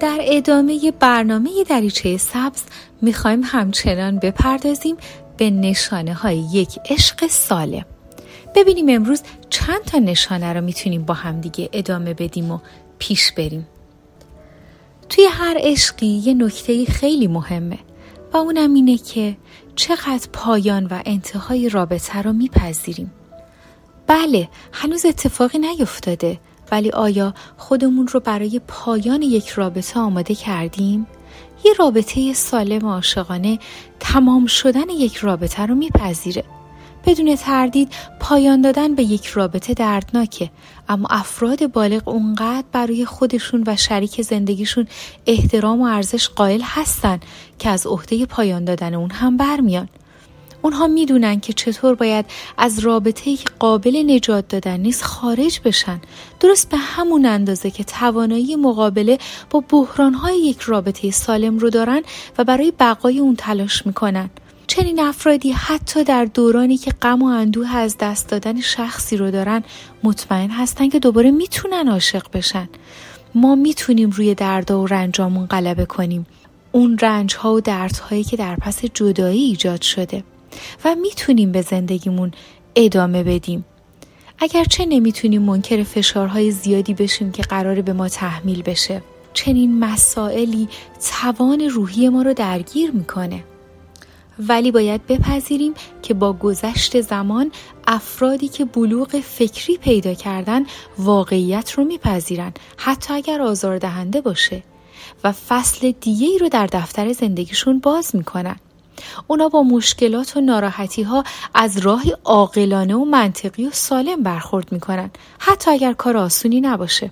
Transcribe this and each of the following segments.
در ادامه برنامه دریچه سبز می‌خوایم همچنان بپردازیم به نشانه های یک عشق سالم. ببینیم امروز چند تا نشانه رو می‌تونیم با هم دیگه ادامه بدیم و پیش بریم. توی هر عشقی یه نکته خیلی مهمه و اونم اینه که چقدر پایان و انتهای رابطه رو میپذیریم. بله هنوز اتفاقی نیفتاده ولی آیا خودمون رو برای پایان یک رابطه آماده کردیم؟ یه رابطه سالم عاشقانه تمام شدن یک رابطه رو میپذیره. بدون تردید پایان دادن به یک رابطه دردناکه. اما افراد بالغ اونقدر برای خودشون و شریک زندگیشون احترام و ارزش قائل هستن که از عهده پایان دادن اون هم برمیان. اونها می‌دونن که چطور باید از رابطه قابل نجات دادن نیست خارج بشن. درست به همون اندازه که توانایی مقابله با بحرانهای یک رابطه سالم رو دارن و برای بقای اون تلاش می‌کنن. چنین افرادی حتی در دورانی که غم و اندوه از دست دادن شخصی رو دارن مطمئن هستن که دوباره می‌تونن عاشق بشن. ما می‌تونیم روی دردا و رنجامون غلبه کنیم. اون رنج ها و دردهایی که در پس جدایی ایجاد شده. و می‌تونیم به زندگیمون ادامه بدیم. اگرچه نمی‌تونیم منکر فشارهای زیادی بشیم که قراره به ما تحمیل بشه چنین مسائلی توان روحی ما رو درگیر می‌کنه. ولی باید بپذیریم که با گذشت زمان افرادی که بلوغ فکری پیدا کردن واقعیت رو میپذیرن حتی اگر آزاردهنده باشه و فصل دیگه ای رو در دفتر زندگیشون باز می‌کنن. اونا با مشکلات و ناراحتی ها از راهی عاقلانه و منطقی و سالم برخورد می‌کنن حتی اگر کار آسونی نباشه.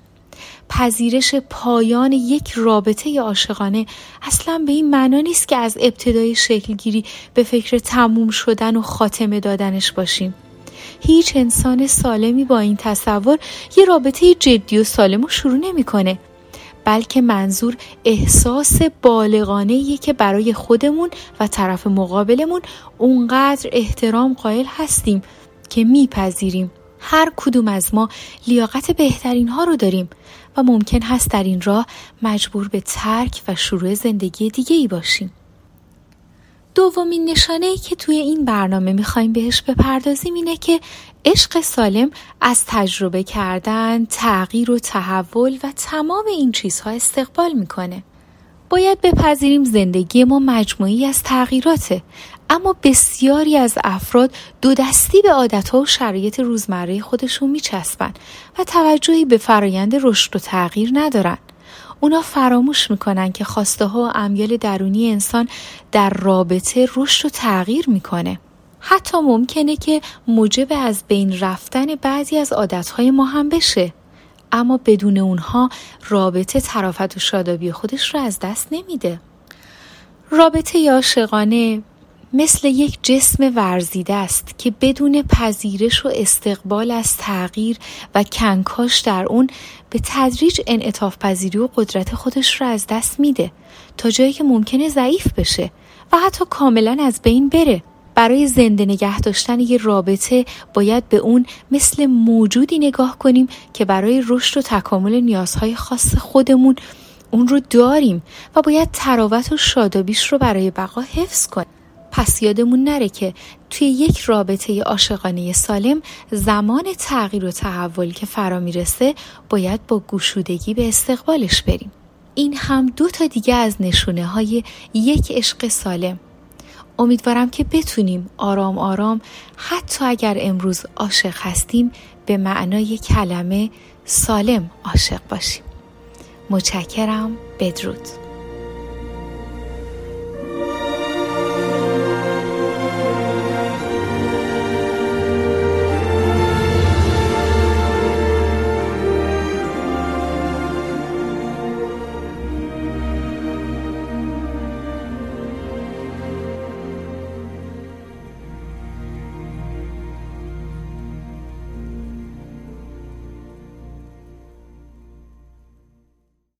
پذیرش پایان یک رابطه عاشقانه اصلا به این معنا نیست که از ابتدای شکلگیری به فکر تموم شدن و خاتمه دادنش باشیم. هیچ انسان سالمی با این تصور یه رابطه جدی و سالم رو شروع نمی‌کنه. بلکه منظور احساس بالغانه که برای خودمون و طرف مقابلمون اونقدر احترام قائل هستیم که میپذیریم هر کدوم از ما لیاقت بهترین ها رو داریم و ممکن هست در این راه مجبور به ترک و شروع زندگی دیگه ای باشیم. دومین نشانه ای که توی این برنامه می‌خوایم بهش بپردازیم اینه که عشق سالم از تجربه کردن، تغییر و تحول و تمام این چیزها استقبال می‌کنه. باید بپذیریم زندگی ما مجموعی از تغییراته اما بسیاری از افراد دو دستی به عادتها و شرایط روزمره خودشون میچسبن و توجهی به فرایند رشد و تغییر ندارن. اونا فراموش می‌کنن که خواسته ها و امیال درونی انسان در رابطه رشد و تغییر می‌کنه. حتی ممکنه که موجب از بین رفتن بعضی از عادتهای ما هم بشه. اما بدون اونها رابطه طرافت و شادابی خودش رو از دست نمیده. رابطه عاشقانه مثل یک جسم ورزیده است که بدون پذیرش و استقبال از تغییر و کنکاش در اون به تدریج انعطاف پذیری و قدرت خودش را از دست میده تا جایی که ممکنه ضعیف بشه و حتی کاملا از بین بره. برای زنده نگه داشتن یه رابطه باید به اون مثل موجودی نگاه کنیم که برای رشد و تکامل نیازهای خاص خودمون اون رو داریم و باید تراوت و شادابیش رو برای بقا حفظ کنیم. پس یادمون نره که توی یک رابطه عاشقانه سالم زمان تغییر و تحول که فرا می‌رسه باید با گوشودگی به استقبالش بریم. این هم دو تا دیگه از نشونه های یک عشق سالم. امیدوارم که بتونیم آرام آرام حتی اگر امروز عاشق هستیم به معنای کلمه سالم عاشق باشیم. متشکرم. بدرود.